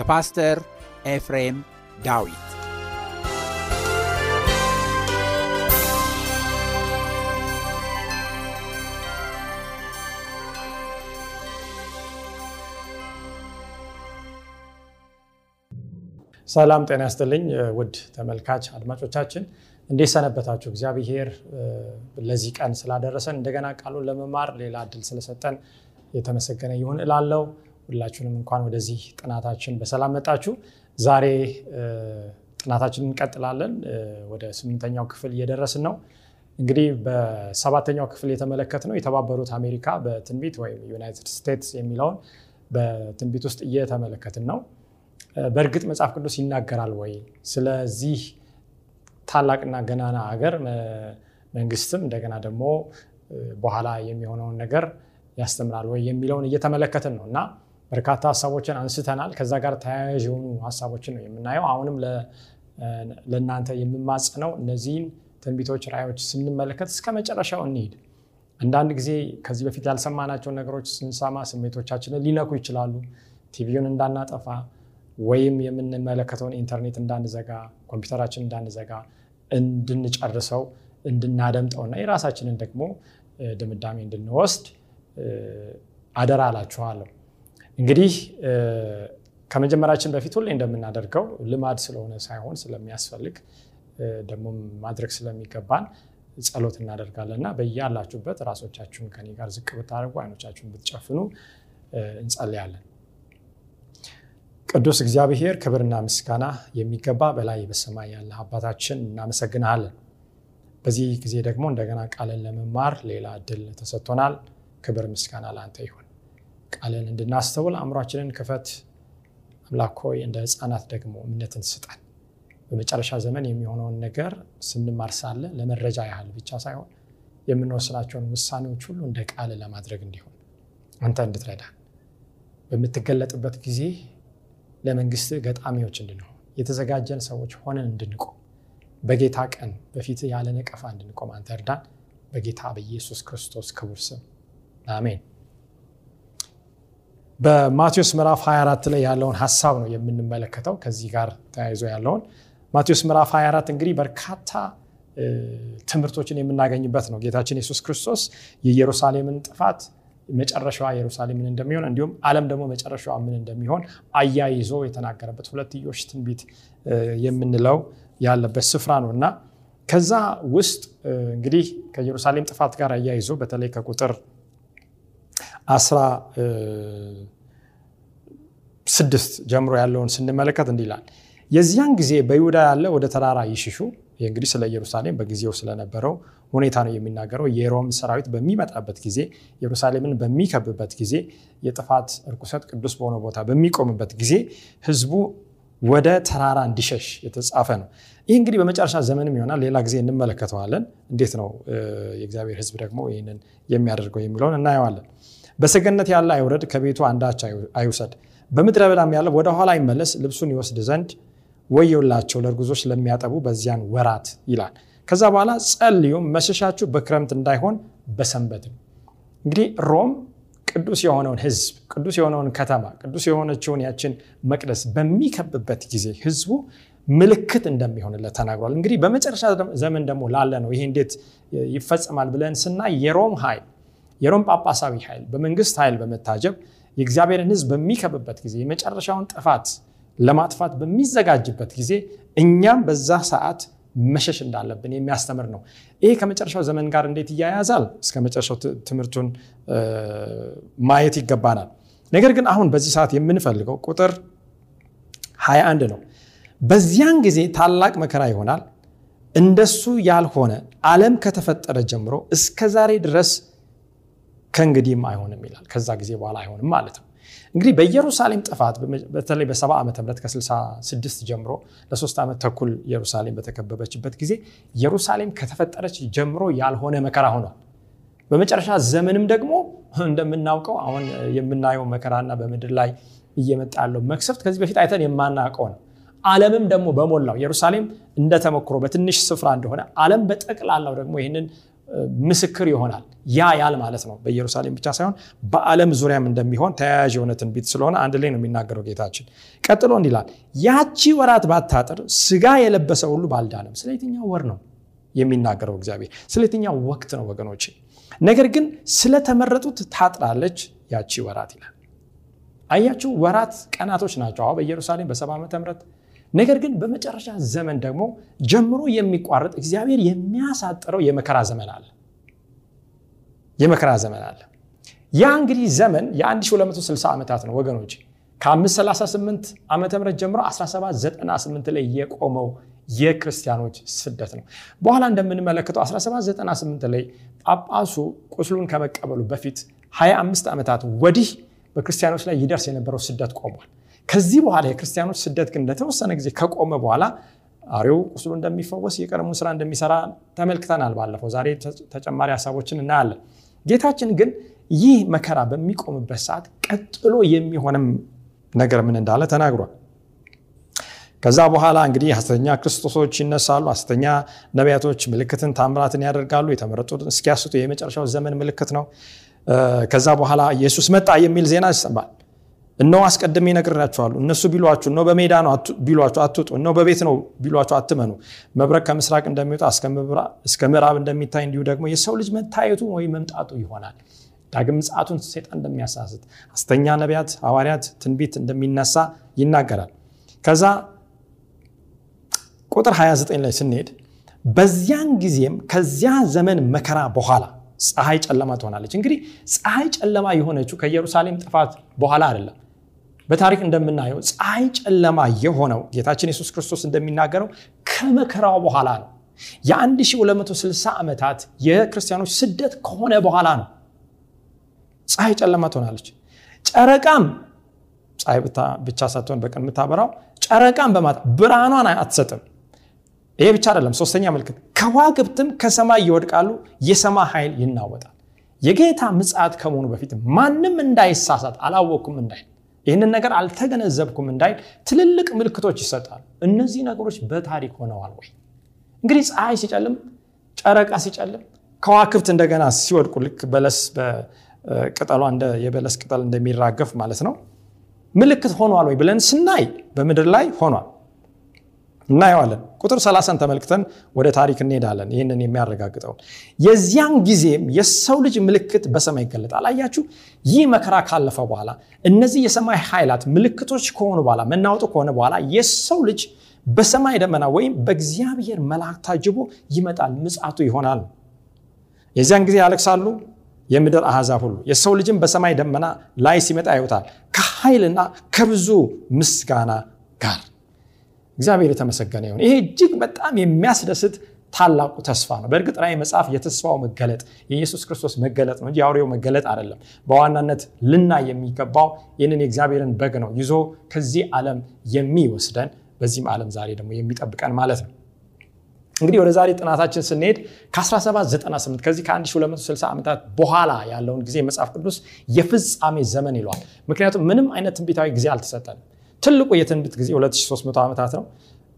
በፓስተር ኤፍሬም ዳዊት ሰላም ጤና ያስጥልኝ ውድ ተመልካች አድማጮቻችን እንዴት ሰነበታችሁ? እግዚአብሔር ለዚህ ቀን ስላደረሰን እንደገና ቃሉን ለመማር ሌላ እድል ስለሰጠን የተመሰገነ ይሁን እላለው። ሁላችሁንም እንኳን ወደዚህ ጥናታችን በሰላም መጣችሁ። ዛሬ ጥናታችንን እንቀጥላለን። ወደ ስምንተኛው ክፍል እየደረስን ነው። እንግዲህ በሰባተኛው ክፍል የተመለከትነው የተባበሩት አሜሪካ በትንቢት ወይም ዩናይትድ ስቴትስ የሚለውን በትንቢት ውስጥ እየተመለከትን ነው። በእርግጥ መጽሐፍ ቅዱስ ይናገራል ወይ ስለዚህ ታላቅና ገናና ሀገር መንግስትም እንደገና ደግሞ በኋላ የሚሆነውን ነገር ያስተምራል ወይ የሚለውን እየተመለከትን ነው እና በርካታ ሀሳቦችን አንስተናል። ከዛ ጋር ተያያዥ የሆኑ ሀሳቦችን ነው የምናየው። አሁንም ለእናንተ የምማጽነው እነዚህን ትንቢቶች፣ ራእዮች ስንመለከት እስከ መጨረሻው እንሂድ። አንዳንድ ጊዜ ከዚህ በፊት ያልሰማናቸውን ነገሮች ስንሰማ ስሜቶቻችንን ሊነኩ ይችላሉ። ቲቪውን እንዳናጠፋ ወይም የምንመለከተውን ኢንተርኔት እንዳንዘጋ፣ ኮምፒውተራችን እንዳንዘጋ፣ እንድንጨርሰው፣ እንድናደምጠውና የራሳችንን ደግሞ ድምዳሜ እንድንወስድ አደራ አላችኋለሁ። እንግዲህ ከመጀመራችን በፊት ሁሌ እንደምናደርገው ልማድ ስለሆነ ሳይሆን ስለሚያስፈልግ ደግሞ ማድረግ ስለሚገባን ጸሎት እናደርጋለን እና በያላችሁበት ራሶቻችሁን ከኔ ጋር ዝቅ ብታደርጉ አይኖቻችሁን ብትጨፍኑ እንጸልያለን። ቅዱስ እግዚአብሔር ክብርና ምስጋና የሚገባ በላይ በሰማይ ያለ አባታችን እናመሰግናለን። በዚህ ጊዜ ደግሞ እንደገና ቃልን ለመማር ሌላ እድል ተሰጥቶናል። ክብር ምስጋና ለአንተ ይሁን። ቃልን እንድናስተውል አእምሯችንን ክፈት። አምላክ ሆይ እንደ ሕፃናት ደግሞ እምነትን ስጠን። በመጨረሻ ዘመን የሚሆነውን ነገር ስንማር ሳለ ለመረጃ ያህል ብቻ ሳይሆን የምንወስናቸውን ውሳኔዎች ሁሉ እንደ ቃል ለማድረግ እንዲሆን አንተ እንድትረዳን በምትገለጥበት ጊዜ ለመንግስት ገጣሚዎች እንድንሆን የተዘጋጀን ሰዎች ሆነን እንድንቆም በጌታ ቀን በፊት ያለ ነቀፋ እንድንቆም አንተ እርዳን። በጌታ በኢየሱስ ክርስቶስ ክቡር ስም አሜን። በማቴዎስ ምዕራፍ 24 ላይ ያለውን ሀሳብ ነው የምንመለከተው። ከዚህ ጋር ተያይዞ ያለውን ማቴዎስ ምዕራፍ 24 እንግዲህ በርካታ ትምህርቶችን የምናገኝበት ነው። ጌታችን ኢየሱስ ክርስቶስ የኢየሩሳሌምን ጥፋት መጨረሻዋ ኢየሩሳሌምን እንደሚሆን እንዲሁም ዓለም ደግሞ መጨረሻዋ ምን እንደሚሆን አያይዞ የተናገረበት ሁለትዮሽ ትንቢት የምንለው ያለበት ስፍራ ነው እና ከዛ ውስጥ እንግዲህ ከኢየሩሳሌም ጥፋት ጋር አያይዞ በተለይ ከቁጥር አስራ ስድስት ጀምሮ ያለውን ስንመለከት እንዲህ የዚያን ጊዜ በይሁዳ ያለ ወደ ተራራ ይሽሹ። እንግዲህ ስለ ኢየሩሳሌም በጊዜው ስለነበረው ሁኔታ ነው የሚናገረው። የሮም ሰራዊት በሚመጣበት ጊዜ፣ ኢየሩሳሌምን በሚከብበት ጊዜ፣ የጥፋት እርኩሰት ቅዱስ በሆነ ቦታ በሚቆምበት ጊዜ ህዝቡ ወደ ተራራ እንዲሸሽ የተጻፈ ነው። ይህ እንግዲህ በመጨረሻ ዘመንም ይሆናል። ሌላ ጊዜ እንመለከተዋለን። እንዴት ነው የእግዚአብሔር ሕዝብ ደግሞ ይህንን የሚያደርገው የሚለውን እናየዋለን። በሰገነት ያለ አይውረድ፣ ከቤቱ አንዳች አይውሰድ። በምድረ በዳም ያለ ወደ ኋላ ልብሱን ይወስድ ዘንድ ወዮላቸው ለእርጉዞች ለሚያጠቡ በዚያን ወራት ይላል። ከዛ በኋላ ጸልዩም መሸሻችሁ በክረምት እንዳይሆን በሰንበትም። እንግዲህ ሮም ቅዱስ የሆነውን ህዝብ ቅዱስ የሆነውን ከተማ ቅዱስ የሆነችውን ያችን መቅደስ በሚከብበት ጊዜ ህዝቡ ምልክት እንደሚሆንለት ተናግሯል። እንግዲህ በመጨረሻ ዘመን ደግሞ ላለ ነው ይሄ እንዴት ይፈጸማል ብለን ስናይ የሮም ኃይል የሮም ጳጳሳዊ ኃይል በመንግስት ኃይል በመታጀብ የእግዚአብሔርን ህዝብ በሚከብበት ጊዜ የመጨረሻውን ጥፋት ለማጥፋት በሚዘጋጅበት ጊዜ እኛም በዛ ሰዓት መሸሽ እንዳለብን የሚያስተምር ነው። ይሄ ከመጨረሻው ዘመን ጋር እንዴት እያያዛል? እስከ መጨረሻው ትምህርቱን ማየት ይገባናል። ነገር ግን አሁን በዚህ ሰዓት የምንፈልገው ቁጥር 21 ነው። በዚያን ጊዜ ታላቅ መከራ ይሆናል፣ እንደሱ ያልሆነ ዓለም ከተፈጠረ ጀምሮ እስከ ዛሬ ድረስ ከእንግዲህም አይሆንም ይላል። ከዛ ጊዜ በኋላ አይሆንም ማለት ነው። እንግዲህ በኢየሩሳሌም ጥፋት በተለይ በ70 ዓመተ ምህረት ከ66 ጀምሮ ለሶስት ዓመት ተኩል ኢየሩሳሌም በተከበበችበት ጊዜ ኢየሩሳሌም ከተፈጠረች ጀምሮ ያልሆነ መከራ ሆኗል። በመጨረሻ ዘመንም ደግሞ እንደምናውቀው አሁን የምናየው መከራና በምድር ላይ እየመጣ ያለው መቅሰፍት ከዚህ በፊት አይተን የማናውቀው ነው። ዓለምም ደግሞ በሞላው ኢየሩሳሌም እንደተሞክሮ በትንሽ ስፍራ እንደሆነ ዓለም በጠቅላላው ደግሞ ይህንን ምስክር ይሆናል። ያ ያል ማለት ነው። በኢየሩሳሌም ብቻ ሳይሆን በዓለም ዙሪያም እንደሚሆን ተያያዥ የሆነ ትንቢት ስለሆነ አንድ ላይ ነው የሚናገረው ጌታችን። ቀጥሎ እንዲላል ያቺ ወራት ባታጥር ስጋ የለበሰ ሁሉ ባልዳነም። ስለ የትኛው ወር ነው የሚናገረው እግዚአብሔር? ስለ ወቅት ነው ወገኖች? ነገር ግን ስለተመረጡት ታጥራለች ያቺ ወራት ይላል። አያችሁ፣ ወራት ቀናቶች ናቸው አሁ በኢየሩሳሌም በሰባ ዓመተ ምህረት ነገር ግን በመጨረሻ ዘመን ደግሞ ጀምሮ የሚቋረጥ እግዚአብሔር የሚያሳጥረው የመከራ ዘመን አለ። የመከራ ዘመን አለ። ያ እንግዲህ ዘመን የ1260 ዓመታት ነው ወገኖች። ከ538 ዓመተ ምህረት ጀምሮ 1798 ላይ የቆመው የክርስቲያኖች ስደት ነው። በኋላ እንደምንመለከተው 1798 ላይ ጳጳሱ ቁስሉን ከመቀበሉ በፊት 25 ዓመታት ወዲህ በክርስቲያኖች ላይ ይደርስ የነበረው ስደት ቆሟል። ከዚህ በኋላ የክርስቲያኖች ስደት ግን ለተወሰነ ጊዜ ከቆመ በኋላ አሬው ቁስሉ እንደሚፈወስ የቀድሞውን ስራ እንደሚሰራ ተመልክተናል ባለፈው። ዛሬ ተጨማሪ ሀሳቦችን እናያለን። ጌታችን ግን ይህ መከራ በሚቆምበት ሰዓት ቀጥሎ የሚሆንም ነገር ምን እንዳለ ተናግሯል። ከዛ በኋላ እንግዲህ ሐሰተኛ ክርስቶሶች ይነሳሉ። ሐሰተኛ ነቢያቶች ምልክትን ታምራትን ያደርጋሉ። የተመረጡትን እስኪያስቱ የመጨረሻው ዘመን ምልክት ነው። ከዛ በኋላ ኢየሱስ መጣ የሚል ዜና ይሰማል። እነሆ አስቀድሜ እነግራችኋለሁ፣ እነሱ ቢሏችሁ፣ እነሆ በሜዳ ነው ቢሏችሁ አትውጡ፣ እነሆ በቤት ነው ቢሏችሁ አትመኑ። መብረቅ ከምስራቅ እንደሚወጣ እስከ ምዕራብ እንደሚታይ እንዲሁ ደግሞ የሰው ልጅ መታየቱ ወይም መምጣቱ ይሆናል። ዳግም ምጽአቱን ሰይጣን እንደሚያሳስት ሐሰተኛ ነቢያት፣ ሐዋርያት ትንቢት እንደሚነሳ ይናገራል። ከዛ ቁጥር 29 ላይ ስንሄድ በዚያን ጊዜም ከዚያ ዘመን መከራ በኋላ ፀሐይ ጨለማ ትሆናለች። እንግዲህ ፀሐይ ጨለማ የሆነችው ከኢየሩሳሌም ጥፋት በኋላ አይደለም። በታሪክ እንደምናየው ፀሐይ ጨለማ የሆነው ጌታችን ኢየሱስ ክርስቶስ እንደሚናገረው ከመከራው በኋላ ነው። የ1260 ዓመታት የክርስቲያኖች ስደት ከሆነ በኋላ ነው ፀሐይ ጨለማ ትሆናለች። ጨረቃም ፀሐይ ብቻ ሳትሆን በቀን የምታበራው ጨረቃም በማታ ብርሃኗን አትሰጥም። ይሄ ብቻ አይደለም። ሶስተኛ ምልክት ከዋክብትም ከሰማይ ይወድቃሉ፣ የሰማይ ኃይል ይናወጣል። የጌታ ምጽአት ከመሆኑ በፊት ማንም እንዳይሳሳት አላወቅኩም እንዳይል ይህንን ነገር አልተገነዘብኩም እንዳይል ትልልቅ ምልክቶች ይሰጣሉ። እነዚህ ነገሮች በታሪክ ሆነዋል ወይ? እንግዲህ ፀሐይ ሲጨልም፣ ጨረቃ ሲጨልም፣ ከዋክብት እንደገና ሲወድቁ ልክ በለስ ቅጠሏ የበለስ ቅጠል እንደሚራገፍ ማለት ነው ምልክት ሆኗል ወይ ብለን ስናይ በምድር ላይ ሆኗል እናየዋለን። ቁጥር 30ን ተመልክተን ወደ ታሪክ እንሄዳለን። ይህንን የሚያረጋግጠውን የዚያን ጊዜም የሰው ልጅ ምልክት በሰማይ ይገለጣል። አያችሁ፣ ይህ መከራ ካለፈ በኋላ እነዚህ የሰማይ ኃይላት ምልክቶች ከሆኑ በኋላ መናወጡ ከሆነ በኋላ የሰው ልጅ በሰማይ ደመና ወይም በእግዚአብሔር መልአክ ታጅቦ ይመጣል፣ ምጽአቱ ይሆናል። የዚያን ጊዜ ያለቅሳሉ የምድር አሕዛብ ሁሉ የሰው ልጅም በሰማይ ደመና ላይ ሲመጣ ያዩታል ከኃይልና ከብዙ ምስጋና ጋር። እግዚአብሔር የተመሰገነ ይሁን። ይሄ እጅግ በጣም የሚያስደስት ታላቁ ተስፋ ነው። በእርግጥ ራእይ መጽሐፍ የተስፋው መገለጥ የኢየሱስ ክርስቶስ መገለጥ ነው እንጂ የአውሬው መገለጥ አይደለም። በዋናነት ልናይ የሚገባው ይህንን የእግዚአብሔርን በግ ነው ይዞ ከዚህ ዓለም የሚወስደን በዚህም ዓለም ዛሬ ደግሞ የሚጠብቀን ማለት ነው። እንግዲህ ወደ ዛሬ ጥናታችን ስንሄድ ከ1798 ከዚህ ከ1260 ዓመታት በኋላ ያለውን ጊዜ መጽሐፍ ቅዱስ የፍጻሜ ዘመን ይለዋል። ምክንያቱም ምንም አይነት ትንቢታዊ ጊዜ አልተሰጠንም። ትልቁ የትንቢት ጊዜ 2300 ዓመታት ነው።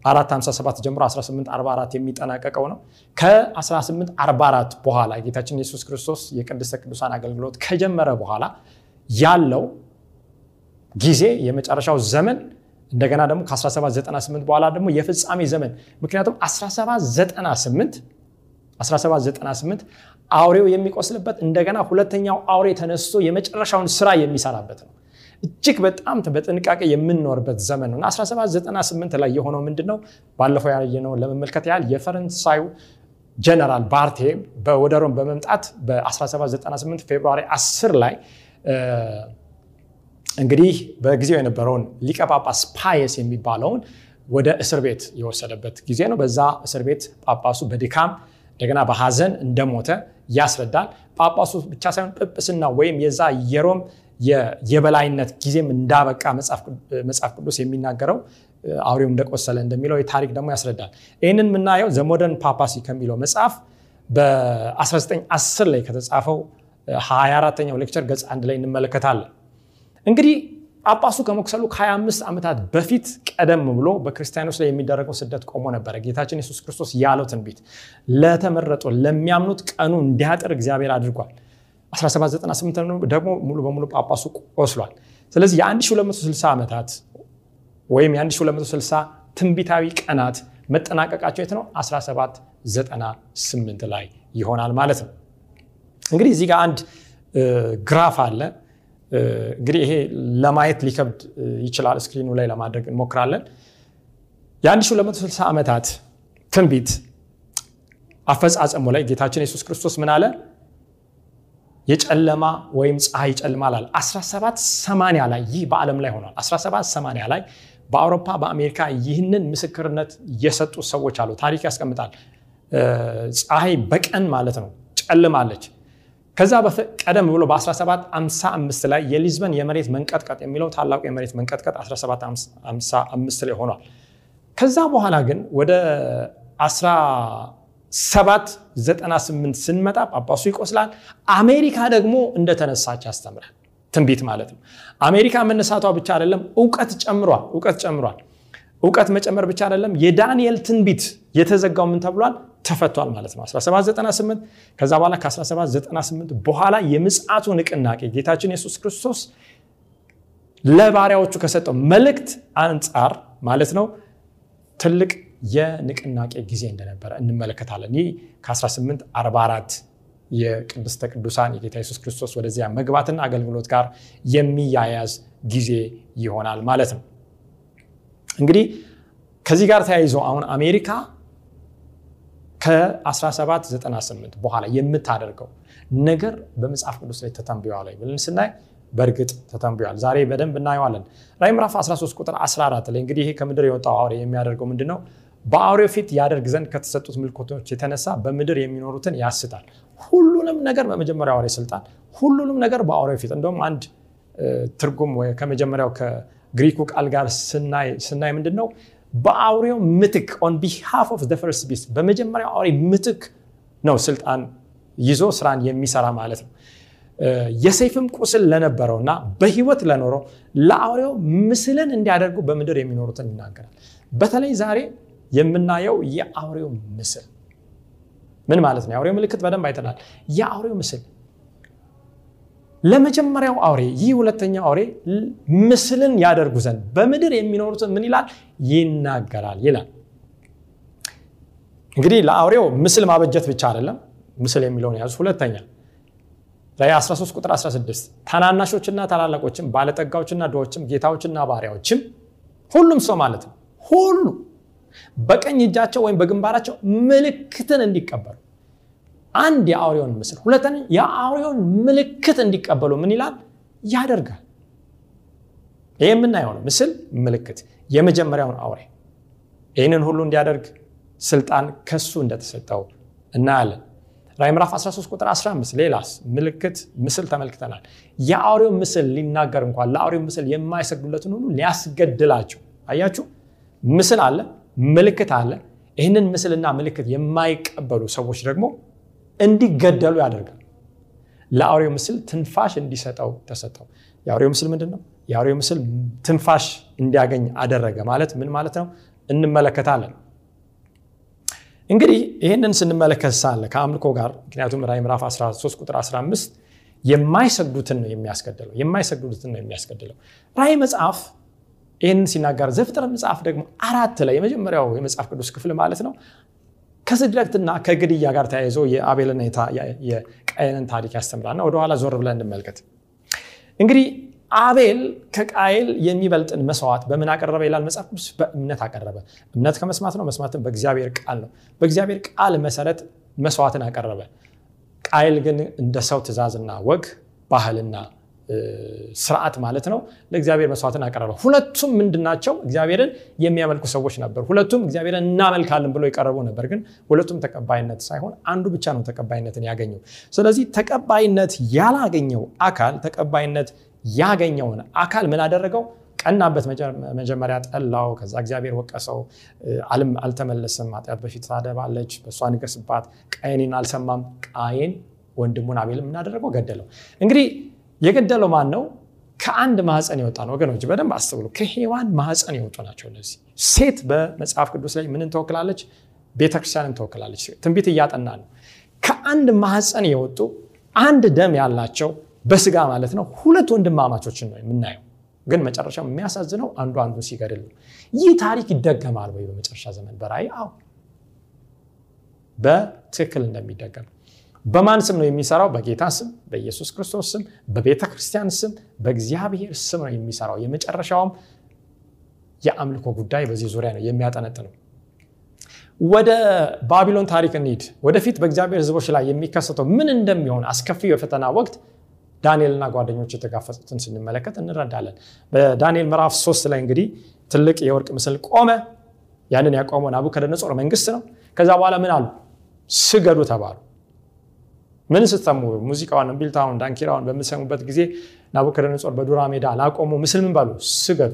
457 ጀምሮ 1844 የሚጠናቀቀው ነው። ከ1844 በኋላ ጌታችን ኢየሱስ ክርስቶስ የቅድስተ ቅዱሳን አገልግሎት ከጀመረ በኋላ ያለው ጊዜ የመጨረሻው ዘመን እንደገና ደግሞ ከ1798 በኋላ ደግሞ የፍጻሜ ዘመን ምክንያቱም 1798 1798 አውሬው የሚቆስልበት እንደገና ሁለተኛው አውሬ ተነስቶ የመጨረሻውን ስራ የሚሰራበት ነው። እጅግ በጣም በጥንቃቄ የምንኖርበት ዘመን ነው እና 1798 ላይ የሆነው ምንድን ነው? ባለፈው ያየነውን ለመመልከት ያህል የፈረንሳዩ ጀነራል ባርቴ ወደ ሮም በመምጣት በ1798 February 10 ላይ እንግዲህ በጊዜው የነበረውን ሊቀ ጳጳስ ፓየስ የሚባለውን ወደ እስር ቤት የወሰደበት ጊዜ ነው። በዛ እስር ቤት ጳጳሱ በድካም እንደገና በሐዘን እንደሞተ ያስረዳል። ጳጳሱ ብቻ ሳይሆን ጵጵስና ወይም የዛ የሮም የበላይነት ጊዜም እንዳበቃ መጽሐፍ ቅዱስ የሚናገረው አውሬው እንደቆሰለ እንደሚለው የታሪክ ደግሞ ያስረዳል። ይህንን የምናየው The Modern Papacy ከሚለው መጽሐፍ በ1910 ላይ ከተጻፈው 24ተኛው lecture ገጽ አንድ ላይ እንመለከታለን። እንግዲህ ጳጳሱ ከመኩሰሉ ከ25 ዓመታት በፊት ቀደም ብሎ በክርስቲያኖች ላይ የሚደረገው ስደት ቆሞ ነበረ። ጌታችን ኢየሱስ ክርስቶስ ያለው ትንቢት ለተመረጡ ለሚያምኑት ቀኑ እንዲያጥር እግዚአብሔር አድርጓል። 1798 ደግሞ ሙሉ በሙሉ ጳጳሱ ቆስሏል። ስለዚህ የ1260 ዓመታት ወይም የ1260 ትንቢታዊ ቀናት መጠናቀቃቸው የት ነው? 1798 ላይ ይሆናል ማለት ነው። እንግዲህ እዚህ ጋር አንድ ግራፍ አለ። እንግዲህ ይሄ ለማየት ሊከብድ ይችላል። screen ኡ ላይ ለማድረግ እንሞክራለን። የ1260 ዓመታት ትንቢት አፈጻጸሙ ላይ ጌታችን ኢየሱስ ክርስቶስ ምን አለ? የጨለማ ወይም ፀሐይ ይጨልማል አለ። 1780 ላይ ይህ በዓለም ላይ ሆኗል። 1780 ላይ በአውሮፓ በአሜሪካ ይህንን ምስክርነት የሰጡ ሰዎች አሉ። ታሪክ ያስቀምጣል። ፀሐይ በቀን ማለት ነው ጨልማለች። ከዛ ቀደም ብሎ በ1755 ላይ የሊዝበን የመሬት መንቀጥቀጥ የሚለው ታላቁ የመሬት መንቀጥቀጥ 1755 ላይ ሆኗል። ከዛ በኋላ ግን ወደ 1798 ስንመጣ ጳጳሱ ይቆስላል። አሜሪካ ደግሞ እንደተነሳች ያስተምራል። ትንቢት ማለት ነው። አሜሪካ መነሳቷ ብቻ አይደለም፣ እውቀት ጨምሯል። እውቀት ጨምሯል። እውቀት መጨመር ብቻ አይደለም፣ የዳንኤል ትንቢት የተዘጋው ምን ተብሏል? ተፈቷል ማለት ነው። 1798 ከዛ በኋላ ከ1798 በኋላ የምጽአቱ ንቅናቄ ጌታችን ኢየሱስ ክርስቶስ ለባሪያዎቹ ከሰጠው መልእክት አንጻር ማለት ነው ትልቅ የንቅናቄ ጊዜ እንደነበረ እንመለከታለን። ይህ ከ1844 የቅድስተ ቅዱሳን የጌታ ኢየሱስ ክርስቶስ ወደዚያ መግባትና አገልግሎት ጋር የሚያያዝ ጊዜ ይሆናል ማለት ነው። እንግዲህ ከዚህ ጋር ተያይዞ አሁን አሜሪካ ከ1798 በኋላ የምታደርገው ነገር በመጽሐፍ ቅዱስ ላይ ተተንብዮአል ላይ ብለን ስናይ በእርግጥ ተተንብዮአል። ዛሬ በደንብ እናየዋለን። ራዕይ ምዕራፍ 13 ቁጥር 14 ላይ እንግዲህ ይሄ ከምድር የወጣው አውሬ የሚያደርገው ምንድን? በአውሬው ፊት ያደርግ ዘንድ ከተሰጡት ምልክቶች የተነሳ በምድር የሚኖሩትን ያስታል። ሁሉንም ነገር በመጀመሪያው አውሬ ስልጣን፣ ሁሉንም ነገር በአውሬው ፊት እንደውም አንድ ትርጉም ከመጀመሪያው ከግሪኩ ቃል ጋር ስናይ ምንድን ነው በአውሬው ምትክ on behalf of first beast በመጀመሪያው አውሬ ምትክ ነው ስልጣን ይዞ ስራን የሚሰራ ማለት ነው። የሰይፍም ቁስል ለነበረው እና በህይወት ለኖረው ለአውሬው ምስልን እንዲያደርጉ በምድር የሚኖሩትን ይናገራል። በተለይ ዛሬ የምናየው የአውሬው ምስል ምን ማለት ነው? የአውሬው ምልክት በደንብ አይተናል። የአውሬው ምስል ለመጀመሪያው አውሬ ይህ ሁለተኛው አውሬ ምስልን ያደርጉ ዘንድ በምድር የሚኖሩትን ምን ይላል? ይናገራል ይላል። እንግዲህ ለአውሬው ምስል ማበጀት ብቻ አይደለም። ምስል የሚለውን ያዙ። ሁለተኛ ራዕይ 13 ቁጥር 16 ታናናሾችና ታላላቆችም ባለጠጋዎችና ድሆችም ጌታዎችና ባሪያዎችም ሁሉም ሰው ማለት ነው ሁሉ በቀኝ እጃቸው ወይም በግንባራቸው ምልክትን እንዲቀበሉ አንድ የአውሬውን ምስል ሁለተኛ የአውሬውን ምልክት እንዲቀበሉ ምን ይላል ያደርጋል። ይህ የምናየው ነው ምስል ምልክት የመጀመሪያውን አውሬ ይህንን ሁሉ እንዲያደርግ ስልጣን ከሱ እንደተሰጠው እናያለን። ራዕይ ምዕራፍ 13 ቁጥር 15 ሌላስ ምልክት ምስል ተመልክተናል። የአውሬው ምስል ሊናገር እንኳን ለአውሬው ምስል የማይሰግዱለትን ሁሉ ሊያስገድላቸው። አያችሁ፣ ምስል አለ፣ ምልክት አለ። ይህንን ምስልና ምልክት የማይቀበሉ ሰዎች ደግሞ እንዲገደሉ ያደርጋል። ለአውሬው ምስል ትንፋሽ እንዲሰጠው ተሰጠው። የአውሬው ምስል ምንድን ነው? የአውሬው ምስል ትንፋሽ እንዲያገኝ አደረገ ማለት ምን ማለት ነው? እንመለከታለን። እንግዲህ ይህንን ስንመለከት ሳለ ከአምልኮ ጋር ምክንያቱም ራዕይ ምዕራፍ 13 ቁጥር 15 የማይሰግዱትን ነው የሚያስገድለው የማይሰግዱትን ነው የሚያስገድለው። ራዕይ መጽሐፍ ይህንን ሲናገር ዘፍጥረት መጽሐፍ ደግሞ አራት ላይ የመጀመሪያው የመጽሐፍ ቅዱስ ክፍል ማለት ነው ከስግደትና ከግድያ ጋር ተያይዞ የአቤልና የቃየንን ታሪክ ያስተምራልና ወደኋላ ዞር ብለን እንመልከት። እንግዲህ አቤል ከቃየል የሚበልጥን መስዋዕት በምን አቀረበ ይላል መጽሐፍ ቅዱስ? በእምነት አቀረበ። እምነት ከመስማት ነው፣ መስማትን በእግዚአብሔር ቃል ነው። በእግዚአብሔር ቃል መሰረት መስዋዕትን አቀረበ። ቃየል ግን እንደ ሰው ትእዛዝና ወግ ባህልና ስርዓት ማለት ነው ለእግዚአብሔር መስዋዕትን አቀረበ። ሁለቱም ምንድናቸው? እግዚአብሔርን የሚያመልኩ ሰዎች ነበሩ። ሁለቱም እግዚአብሔርን እናመልካለን ብለው የቀረቡ ነበር። ግን ሁለቱም ተቀባይነት ሳይሆን አንዱ ብቻ ነው ተቀባይነትን ያገኘው። ስለዚህ ተቀባይነት ያላገኘው አካል ተቀባይነት ያገኘውን አካል ምን አደረገው? ቀናበት። መጀመሪያ ጠላው፣ ከዛ እግዚአብሔር ወቀሰው። አልተመለሰም። ኃጢአት በፊት ታደባለች፣ በእሷ ንገስባት። ቃየንን አልሰማም። ቃየን ወንድሙን አቤልም ምናደረገው? ገደለው። እንግዲህ የገደለው ማን ነው? ከአንድ ማህፀን የወጣ ነው። ወገኖች በደንብ አስተውሉ። ከሔዋን ማህፀን የወጡ ናቸው እነዚህ። ሴት በመጽሐፍ ቅዱስ ላይ ምንን ትወክላለች? ቤተክርስቲያንን ትወክላለች። ትንቢት እያጠና ነው። ከአንድ ማህፀን የወጡ አንድ ደም ያላቸው በስጋ ማለት ነው ሁለት ወንድማማቾችን ነው የምናየው። ግን መጨረሻው የሚያሳዝነው አንዱ አንዱ ሲገድል ነው። ይህ ታሪክ ይደገማል ወይ በመጨረሻ ዘመን በራእይ? አዎ በትክክል እንደሚደገም በማን ስም ነው የሚሰራው? በጌታ ስም፣ በኢየሱስ ክርስቶስ ስም፣ በቤተ ክርስቲያን ስም፣ በእግዚአብሔር ስም ነው የሚሰራው። የመጨረሻውም የአምልኮ ጉዳይ በዚህ ዙሪያ ነው የሚያጠነጥነው። ወደ ባቢሎን ታሪክ እንሂድ። ወደፊት በእግዚአብሔር ሕዝቦች ላይ የሚከሰተው ምን እንደሚሆን አስከፊው የፈተና ወቅት ዳንኤልና ጓደኞች የተጋፈጡትን ስንመለከት እንረዳለን። በዳንኤል ምዕራፍ ሶስት ላይ እንግዲህ ትልቅ የወርቅ ምስል ቆመ። ያንን ያቆመው ናቡከደነጾር መንግስት ነው። ከዛ በኋላ ምን አሉ? ስገዱ ተባሉ። ምን ስትሰሙ ሙዚቃውን፣ እምቢልታውን፣ ዳንኪራውን በምሰሙበት ጊዜ ናቡከደነጾር በዱራ ሜዳ ላቆሙ ምስል ምን ባሉ? ስገዱ።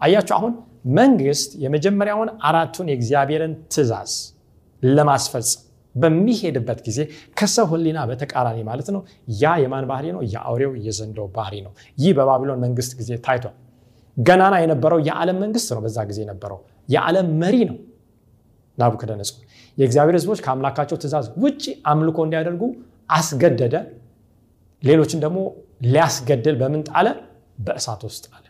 አያችሁ አሁን መንግስት የመጀመሪያውን አራቱን የእግዚአብሔርን ትእዛዝ ለማስፈጸም በሚሄድበት ጊዜ ከሰው ህሊና በተቃራኒ ማለት ነው። ያ የማን ባህሪ ነው? የአውሬው የዘንዶው ባህሪ ነው። ይህ በባቢሎን መንግስት ጊዜ ታይቷል። ገናና የነበረው የዓለም መንግስት ነው። በዛ ጊዜ የነበረው የዓለም መሪ ነው ናቡከደነጾር። የእግዚአብሔር ህዝቦች ከአምላካቸው ትእዛዝ ውጭ አምልኮ እንዲያደርጉ አስገደደ። ሌሎችን ደግሞ ሊያስገድል በምን ጣለ? በእሳት ውስጥ ጣለ።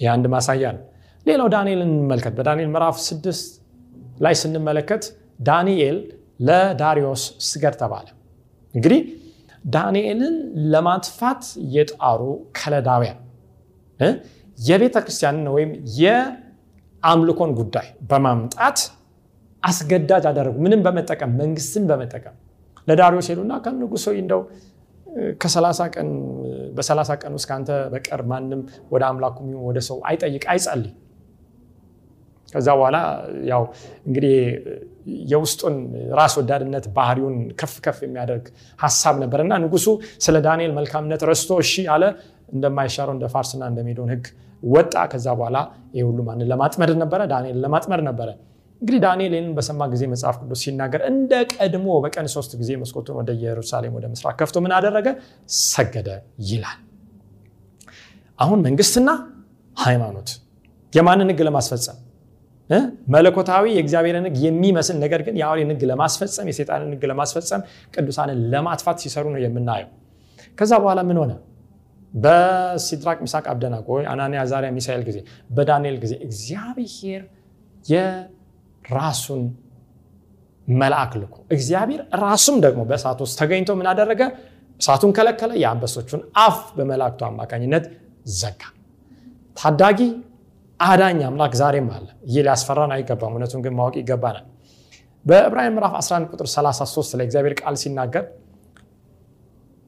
ይህ ማሳያ ነው። ሌላው ዳንኤልን እንመልከት። በዳንኤል ምዕራፍ ስድስት ላይ ስንመለከት ዳንኤል ለዳሪዮስ ስገድ ተባለ። እንግዲህ ዳንኤልን ለማጥፋት የጣሩ ከለዳውያን የቤተ ክርስቲያንን ወይም የአምልኮን ጉዳይ በማምጣት አስገዳጅ አደረጉ። ምንም በመጠቀም መንግስትን በመጠቀም ለዳሪዮስ ሄዱና ከንጉሶ እንደው ቀን በሰላሳ ቀን ውስጥ ከአንተ በቀር ማንም ወደ አምላኩ ወደ ሰው አይጠይቅ አይጸልይ ከዛ በኋላ ያው እንግዲህ የውስጡን ራስ ወዳድነት ባህሪውን ከፍ ከፍ የሚያደርግ ሀሳብ ነበር እና ንጉሱ ስለ ዳንኤል መልካምነት ረስቶ እሺ አለ። እንደማይሻረው እንደ ፋርስና እንደ ሜዶን ህግ ወጣ። ከዛ በኋላ ይህ ሁሉ ማንን ለማጥመድ ነበረ? ዳንኤል ለማጥመድ ነበረ። እንግዲህ ዳንኤል ይህንን በሰማ ጊዜ መጽሐፍ ቅዱስ ሲናገር እንደ ቀድሞ በቀን ሶስት ጊዜ መስኮቱን ወደ ኢየሩሳሌም ወደ ምስራቅ ከፍቶ ምን አደረገ? ሰገደ ይላል። አሁን መንግስትና ሃይማኖት የማንን ህግ ለማስፈጸም መለኮታዊ የእግዚአብሔርን ህግ የሚመስል ነገር ግን የአውሬን ህግ ለማስፈጸም የሴጣንን ህግ ለማስፈጸም ቅዱሳንን ለማጥፋት ሲሰሩ ነው የምናየው። ከዛ በኋላ ምን ሆነ? በሲድራቅ ሚሳቅ አብደናጎ አናንያ አዛርያ ሚሳኤል ጊዜ በዳንኤል ጊዜ እግዚአብሔር የራሱን መልአክ ልኮ እግዚአብሔር ራሱም ደግሞ በእሳት ውስጥ ተገኝቶ ምን አደረገ? እሳቱን ከለከለ። የአንበሶቹን አፍ በመላእክቱ አማካኝነት ዘጋ። ታዳጊ አዳኝ አምላክ ዛሬም አለ። ይህ ሊያስፈራን አይገባም። እውነቱን ግን ማወቅ ይገባናል። በዕብራውያን ምዕራፍ 11 ቁጥር 33 ላይ እግዚአብሔር ቃል ሲናገር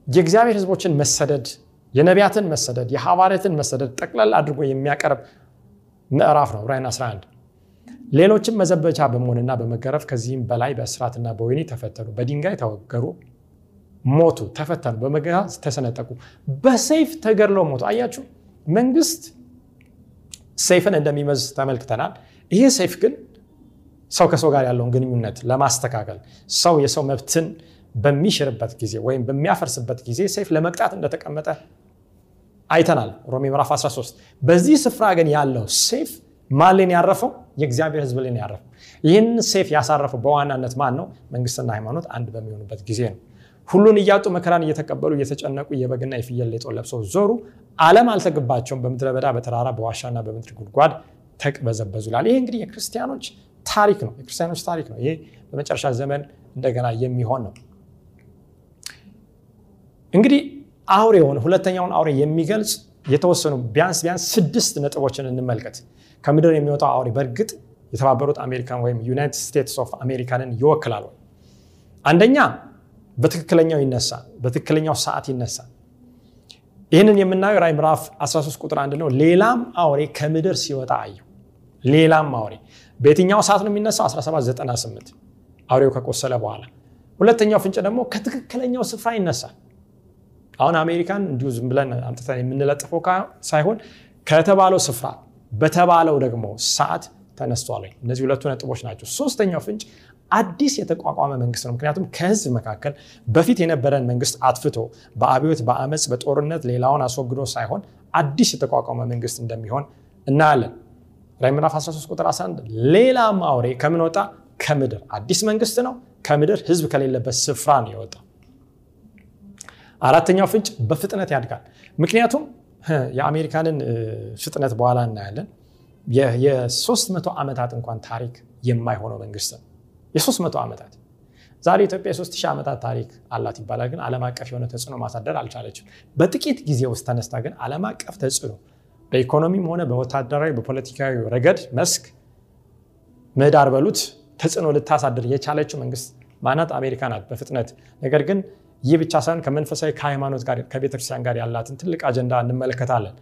የእግዚአብሔር ህዝቦችን መሰደድ፣ የነቢያትን መሰደድ፣ የሐዋርያትን መሰደድ ጠቅላላ አድርጎ የሚያቀርብ ምዕራፍ ነው። ዕብራውያን 11 ሌሎችም መዘበቻ በመሆንና በመገረፍ ከዚህም በላይ በእስራትና በወህኒ ተፈተኑ፣ በድንጋይ ተወገሩ፣ ሞቱ፣ ተፈተኑ፣ በመጋዝ ተሰነጠቁ፣ በሰይፍ ተገድለው ሞቱ። አያችሁ፣ መንግስት ሰይፍን እንደሚመዝ ተመልክተናል። ይሄ ሰይፍ ግን ሰው ከሰው ጋር ያለውን ግንኙነት ለማስተካከል ሰው የሰው መብትን በሚሽርበት ጊዜ ወይም በሚያፈርስበት ጊዜ ሰይፍ ለመቅጣት እንደተቀመጠ አይተናል። ሮሜ ምዕራፍ 13 በዚህ ስፍራ ግን ያለው ሰይፍ ነው ያረፈው? የእግዚአብሔር ሕዝብ ላይ ያረፈው። ይህን ሰይፍ ያሳረፈው በዋናነት ማን ነው? መንግስትና ሃይማኖት አንድ በሚሆኑበት ጊዜ ነው። ሁሉን እያጡ መከራን እየተቀበሉ እየተጨነቁ የበግና የፍየል ሌጦ ለብሰው ዞሩ። ዓለም አልተገባቸውም። በምድረ በዳ በተራራ በዋሻና በምድር ጉድጓድ ተቅበዘበዙ ይላል። ይሄ እንግዲህ የክርስቲያኖች ታሪክ ነው። የክርስቲያኖች ታሪክ ነው። ይሄ በመጨረሻ ዘመን እንደገና የሚሆን ነው። እንግዲህ አውሬውን ሁለተኛውን አውሬ የሚገልጽ የተወሰኑ ቢያንስ ቢያንስ ስድስት ነጥቦችን እንመልከት። ከምድር የሚወጣው አውሬ በእርግጥ የተባበሩት አሜሪካን ወይም United States of America ንን ይወክላል? አንደኛ በትክክለኛው ይነሳል፣ በትክክለኛው ሰዓት ይነሳል። ይህንን የምናየው ራዕይ ምዕራፍ 13 ቁጥር አንድ ነው። ሌላም አውሬ ከምድር ሲወጣ አየሁ። ሌላም አውሬ በየትኛው ሰዓት ነው የሚነሳው? 1798 አውሬው ከቆሰለ በኋላ። ሁለተኛው ፍንጭ ደግሞ ከትክክለኛው ስፍራ ይነሳል። አሁን አሜሪካን እንዲሁ ዝም ብለን አምጥተን የምንለጥፈው ሳይሆን ከተባለው ስፍራ በተባለው ደግሞ ሰዓት ተነስቷል። እነዚህ ሁለቱ ነጥቦች ናቸው። ሶስተኛው ፍንጭ አዲስ የተቋቋመ መንግስት ነው። ምክንያቱም ከህዝብ መካከል በፊት የነበረን መንግስት አጥፍቶ በአብዮት በአመፅ በጦርነት ሌላውን አስወግዶ ሳይሆን አዲስ የተቋቋመ መንግስት እንደሚሆን እናያለን። ራዕይ ምዕራፍ 13 ቁጥር 11 ሌላም አውሬ ከምን ወጣ? ከምድር። አዲስ መንግስት ነው። ከምድር ህዝብ ከሌለበት ስፍራ ነው የወጣ። አራተኛው ፍንጭ በፍጥነት ያድጋል። ምክንያቱም የአሜሪካንን ፍጥነት በኋላ እናያለን። የ300 ዓመታት እንኳን ታሪክ የማይሆነው መንግስት ነው። የ300 ዓመታት ዛሬ ኢትዮጵያ የ3000 ዓመታት ታሪክ አላት ይባላል። ግን ዓለም አቀፍ የሆነ ተጽዕኖ ማሳደር አልቻለችም። በጥቂት ጊዜ ውስጥ ተነስታ ግን ዓለም አቀፍ ተጽዕኖ በኢኮኖሚም ሆነ በወታደራዊ በፖለቲካዊ ረገድ መስክ ምህዳር በሉት ተጽዕኖ ልታሳድር የቻለችው መንግስት ማናት? አሜሪካ ናት በፍጥነት ነገር ግን ይህ ብቻ ሳይሆን ከመንፈሳዊ ከሃይማኖት ጋር ከቤተክርስቲያን ጋር ያላትን ትልቅ አጀንዳ እንመለከታለን።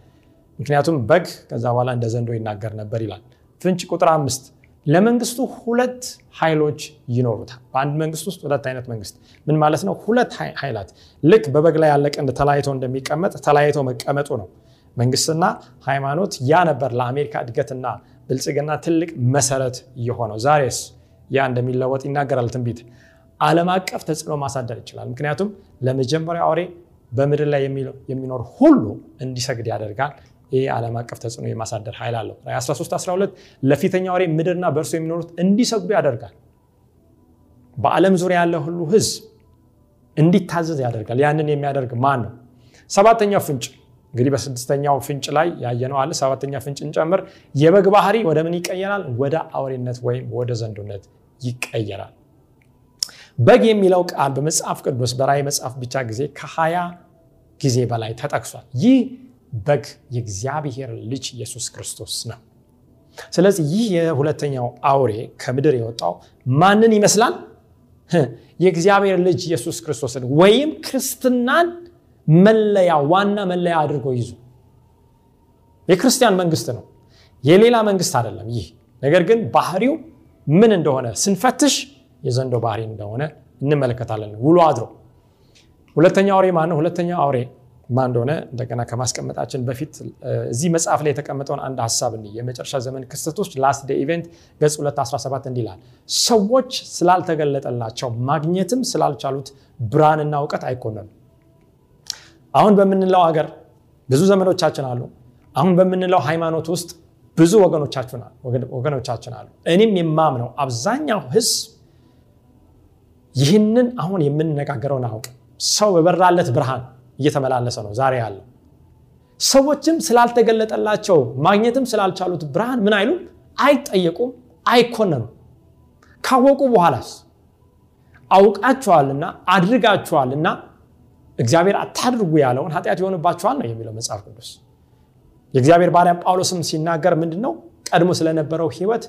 ምክንያቱም በግ ከዛ በኋላ እንደ ዘንዶ ይናገር ነበር ይላል። ፍንጭ ቁጥር አምስት ለመንግስቱ ሁለት ኃይሎች ይኖሩታል። በአንድ መንግስት ውስጥ ሁለት አይነት መንግስት ምን ማለት ነው? ሁለት ኃይላት ልክ በበግ ላይ ያለ ቀንድ ተለያይቶ እንደሚቀመጥ ተለያይቶ መቀመጡ ነው። መንግስትና ሃይማኖት ያ ነበር ለአሜሪካ እድገትና ብልጽግና ትልቅ መሰረት የሆነው። ዛሬስ ያ እንደሚለወጥ ይናገራል ትንቢት። ዓለም አቀፍ ተጽዕኖ ማሳደር ይችላል። ምክንያቱም ለመጀመሪያ አውሬ በምድር ላይ የሚኖር ሁሉ እንዲሰግድ ያደርጋል። ይህ ዓለም አቀፍ ተጽዕኖ የማሳደር ኃይል አለው። 13 12 ለፊተኛው አውሬ ምድርና በእርሱ የሚኖሩት እንዲሰግዱ ያደርጋል። በዓለም ዙሪያ ያለ ሁሉ ህዝብ እንዲታዘዝ ያደርጋል። ያንን የሚያደርግ ማን ነው? ሰባተኛው ፍንጭ እንግዲህ በስድስተኛው ፍንጭ ላይ ያየነው አለ። ሰባተኛ ፍንጭ እንጨምር። የበግ ባህሪ ወደ ምን ይቀየራል? ወደ አውሬነት ወይም ወደ ዘንዶነት ይቀየራል። በግ የሚለው ቃል በመጽሐፍ ቅዱስ በራእይ መጽሐፍ ብቻ ጊዜ ከሀያ ጊዜ በላይ ተጠቅሷል። ይህ በግ የእግዚአብሔር ልጅ ኢየሱስ ክርስቶስ ነው። ስለዚህ ይህ የሁለተኛው አውሬ ከምድር የወጣው ማንን ይመስላል? የእግዚአብሔር ልጅ ኢየሱስ ክርስቶስን ወይም ክርስትናን መለያ ዋና መለያ አድርጎ ይዙ። የክርስቲያን መንግስት ነው፣ የሌላ መንግስት አይደለም። ይህ ነገር ግን ባህሪው ምን እንደሆነ ስንፈትሽ የዘንዶ ባህሪ እንደሆነ እንመለከታለን። ውሎ አድሮ ሁለተኛው አውሬ ማን ነው? ሁለተኛው አውሬ ማን እንደሆነ እንደገና ከማስቀመጣችን በፊት እዚህ መጽሐፍ ላይ የተቀመጠውን አንድ ሀሳብ እንይ። የመጨረሻ ዘመን ክስተቶች Last Day Event ገጽ 217 እንዲህ ሰዎች ስላልተገለጠላቸው ማግኘትም ስላልቻሉት ብርሃንና እውቀት አይኮነኑ። አሁን በምንለው ሀገር ብዙ ዘመዶቻችን አሉ። አሁን በምንለው ሃይማኖት ውስጥ ብዙ ወገኖቻችን አሉ። እኔም የማምነው አብዛኛው ህዝብ ይህንን አሁን የምንነጋገረውን አውቅ ሰው በበራለት ብርሃን እየተመላለሰ ነው ዛሬ ያለው። ሰዎችም ስላልተገለጠላቸው ማግኘትም ስላልቻሉት ብርሃን ምን አይሉም፣ አይጠየቁም፣ አይኮነኑም። ካወቁ በኋላስ አውቃችኋልና አድርጋችኋልና እግዚአብሔር አታድርጉ ያለውን ኃጢአት ይሆንባችኋል ነው የሚለው መጽሐፍ ቅዱስ። የእግዚአብሔር ባሪያ ጳውሎስም ሲናገር ምንድን ነው ቀድሞ ስለነበረው ህይወት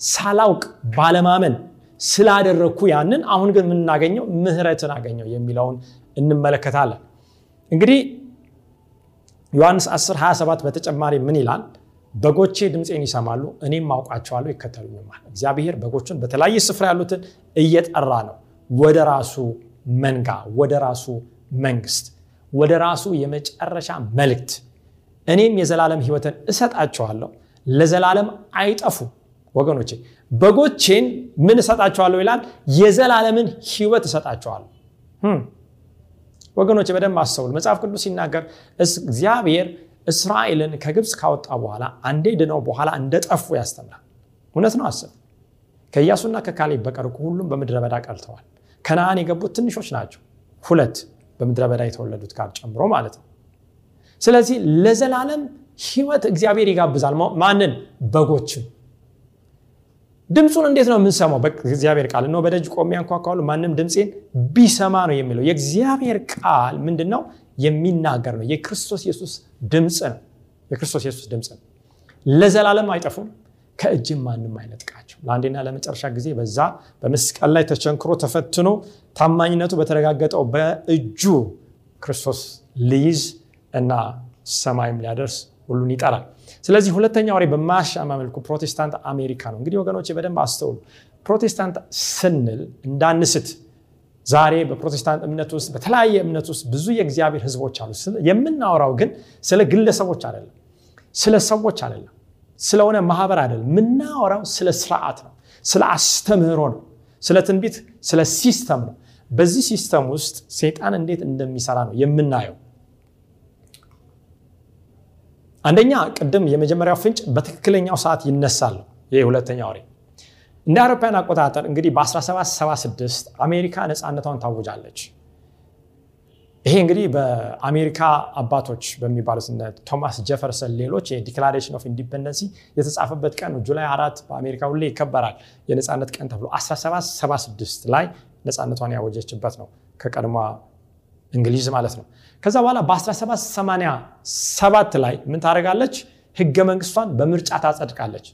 ሳላውቅ ባለማመን ስላደረግኩ ያንን አሁን ግን የምናገኘው ምህረትን አገኘው የሚለውን እንመለከታለን። እንግዲህ ዮሐንስ 10 27 በተጨማሪ ምን ይላል? በጎቼ ድምፄን ይሰማሉ፣ እኔም አውቃቸዋለሁ፣ ይከተሉኝማል። እግዚአብሔር በጎቹን በተለያየ ስፍራ ያሉትን እየጠራ ነው ወደ ራሱ መንጋ፣ ወደ ራሱ መንግስት፣ ወደ ራሱ የመጨረሻ መልእክት። እኔም የዘላለም ህይወትን እሰጣቸዋለሁ፣ ለዘላለም አይጠፉም። ወገኖቼ በጎቼን ምን እሰጣቸዋለሁ ይላል? የዘላለምን ህይወት እሰጣቸዋለሁ። ወገኖቼ በደንብ አስተውሉ። መጽሐፍ ቅዱስ ሲናገር እግዚአብሔር እስራኤልን ከግብፅ ካወጣ በኋላ አንዴ ድነው በኋላ እንደጠፉ ያስተምራል። እውነት ነው። አስብ። ከኢያሱና ከካሌብ በቀር ሁሉም በምድረ በዳ ቀርተዋል። ከነአን የገቡት ትንሾች ናቸው፣ ሁለት በምድረ በዳ የተወለዱት ጋር ጨምሮ ማለት ነው። ስለዚህ ለዘላለም ህይወት እግዚአብሔር ይጋብዛል። ማንን? በጎችን። ድምፁን እንዴት ነው የምንሰማው? በእግዚአብሔር ቃል እነሆ በደጅ ቆሜ አንኳኳለሁ፣ ማንም ድምፄን ቢሰማ ነው የሚለው። የእግዚአብሔር ቃል ምንድን ነው? የሚናገር ነው። የክርስቶስ ኢየሱስ ድምፅ ነው። የክርስቶስ ኢየሱስ ድምፅ ነው። ለዘላለም አይጠፉም፣ ከእጅም ማንም አይነጥቃቸው። ለአንዴና ለመጨረሻ ጊዜ በዛ በመስቀል ላይ ተቸንክሮ ተፈትኖ ታማኝነቱ በተረጋገጠው በእጁ ክርስቶስ ሊይዝ እና ሰማይም ሊያደርስ ሁሉን ይጠራል። ስለዚህ ሁለተኛው አውሬ በማያሻማ መልኩ ፕሮቴስታንት አሜሪካ ነው። እንግዲህ ወገኖች በደንብ አስተውሉ። ፕሮቴስታንት ስንል እንዳንስት ዛሬ በፕሮቴስታንት እምነት ውስጥ በተለያየ እምነት ውስጥ ብዙ የእግዚአብሔር ሕዝቦች አሉ። የምናወራው ግን ስለ ግለሰቦች አይደለም፣ ስለ ሰዎች አይደለም፣ ስለሆነ ማህበር አይደለም። የምናወራው ስለ ስርዓት ነው፣ ስለ አስተምህሮ ነው፣ ስለ ትንቢት፣ ስለ system ነው። በዚህ system ውስጥ ሴጣን እንዴት እንደሚሰራ ነው የምናየው። አንደኛ ቅድም የመጀመሪያው ፍንጭ በትክክለኛው ሰዓት ይነሳል። ይህ ሁለተኛው አውሬ እንደ አውሮፓውያን አቆጣጠር እንግዲህ በ1776 አሜሪካ ነፃነቷን ታውጃለች። ይሄ እንግዲህ በአሜሪካ አባቶች በሚባሉት ቶማስ ጀፈርሰን ሌሎች የ Declaration of Independency የተጻፈበት ቀን ነው። ጁላይ አራት በአሜሪካ ሁሌ ይከበራል የነፃነት ቀን ተብሎ 1776 ላይ ነፃነቷን ያወጀችበት ነው ከቀድሞ እንግሊዝ ማለት ነው። ከዛ በኋላ በ1787 ላይ ምን ታደርጋለች? ህገ መንግስቷን በምርጫ ታጸድቃለች።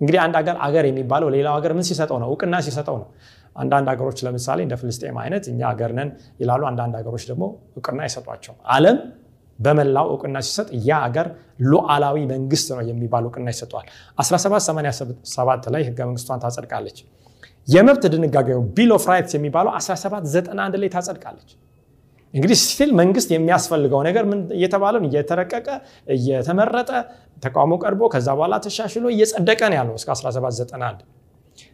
እንግዲህ አንድ ሀገር አገር የሚባለው ሌላው ሀገር ምን ሲሰጠው ነው? እውቅና ሲሰጠው ነው። አንዳንድ ሀገሮች ለምሳሌ እንደ ፍልስጤም አይነት እኛ ሀገር ነን ይላሉ። አንዳንድ ሀገሮች ደግሞ እውቅና አይሰጧቸው። ዓለም በመላው እውቅና ሲሰጥ ያ ሀገር ሉዓላዊ መንግስት ነው የሚባል እውቅና ይሰጠዋል። 1787 ላይ ህገ መንግስቷን ታጸድቃለች። የመብት ድንጋጌው Bill of Rights የሚባለው 1791 ላይ ታጸድቃለች። እንግዲህ still መንግስት የሚያስፈልገው ነገር ምን እየተባለ እየተረቀቀ እየተመረጠ ተቃውሞ ቀርቦ ከዛ በኋላ ተሻሽሎ እየጸደቀ ነው ያለው እስከ 1791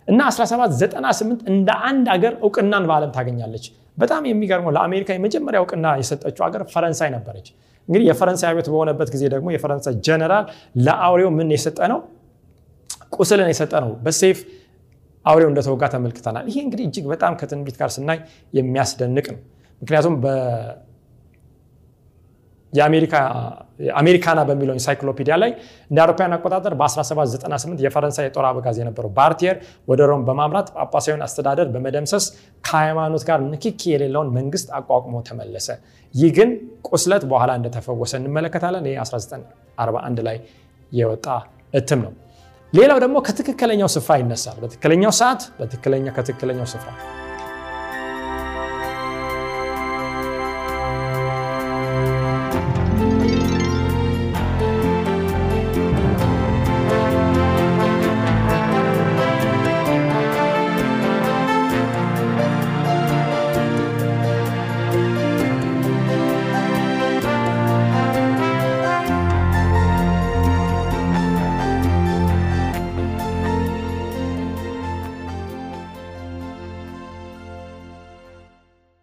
እና 1798 እንደ አንድ ሀገር እውቅናን በዓለም ታገኛለች። በጣም የሚገርመው ለአሜሪካ የመጀመሪያ እውቅና የሰጠችው ሀገር ፈረንሳይ ነበረች። እንግዲህ የፈረንሳይ አብዮት በሆነበት ጊዜ ደግሞ የፈረንሳይ ጀነራል ለአውሬው ምን የሰጠ ነው? ቁስልን የሰጠ ነው። በሴፍ አውሬው እንደተወጋ ተመልክተናል። ይሄ እንግዲህ እጅግ በጣም ከትንቢት ጋር ስናይ የሚያስደንቅ ነው። ምክንያቱም የአሜሪካና በሚለው ኢንሳይክሎፒዲያ ላይ እንደ አውሮፓውያን አቆጣጠር በ1798 የፈረንሳይ የጦር አበጋዝ የነበረው ባርቲየር ወደ ሮም በማምራት ጳጳሳዊውን አስተዳደር በመደምሰስ ከሃይማኖት ጋር ንክኪ የሌለውን መንግስት አቋቁሞ ተመለሰ። ይህ ግን ቁስለት በኋላ እንደተፈወሰ እንመለከታለን። ይህ 1941 ላይ የወጣ እትም ነው። ሌላው ደግሞ ከትክክለኛው ስፍራ ይነሳል። በትክክለኛው ሰዓት ከትክክለኛው ስፍራ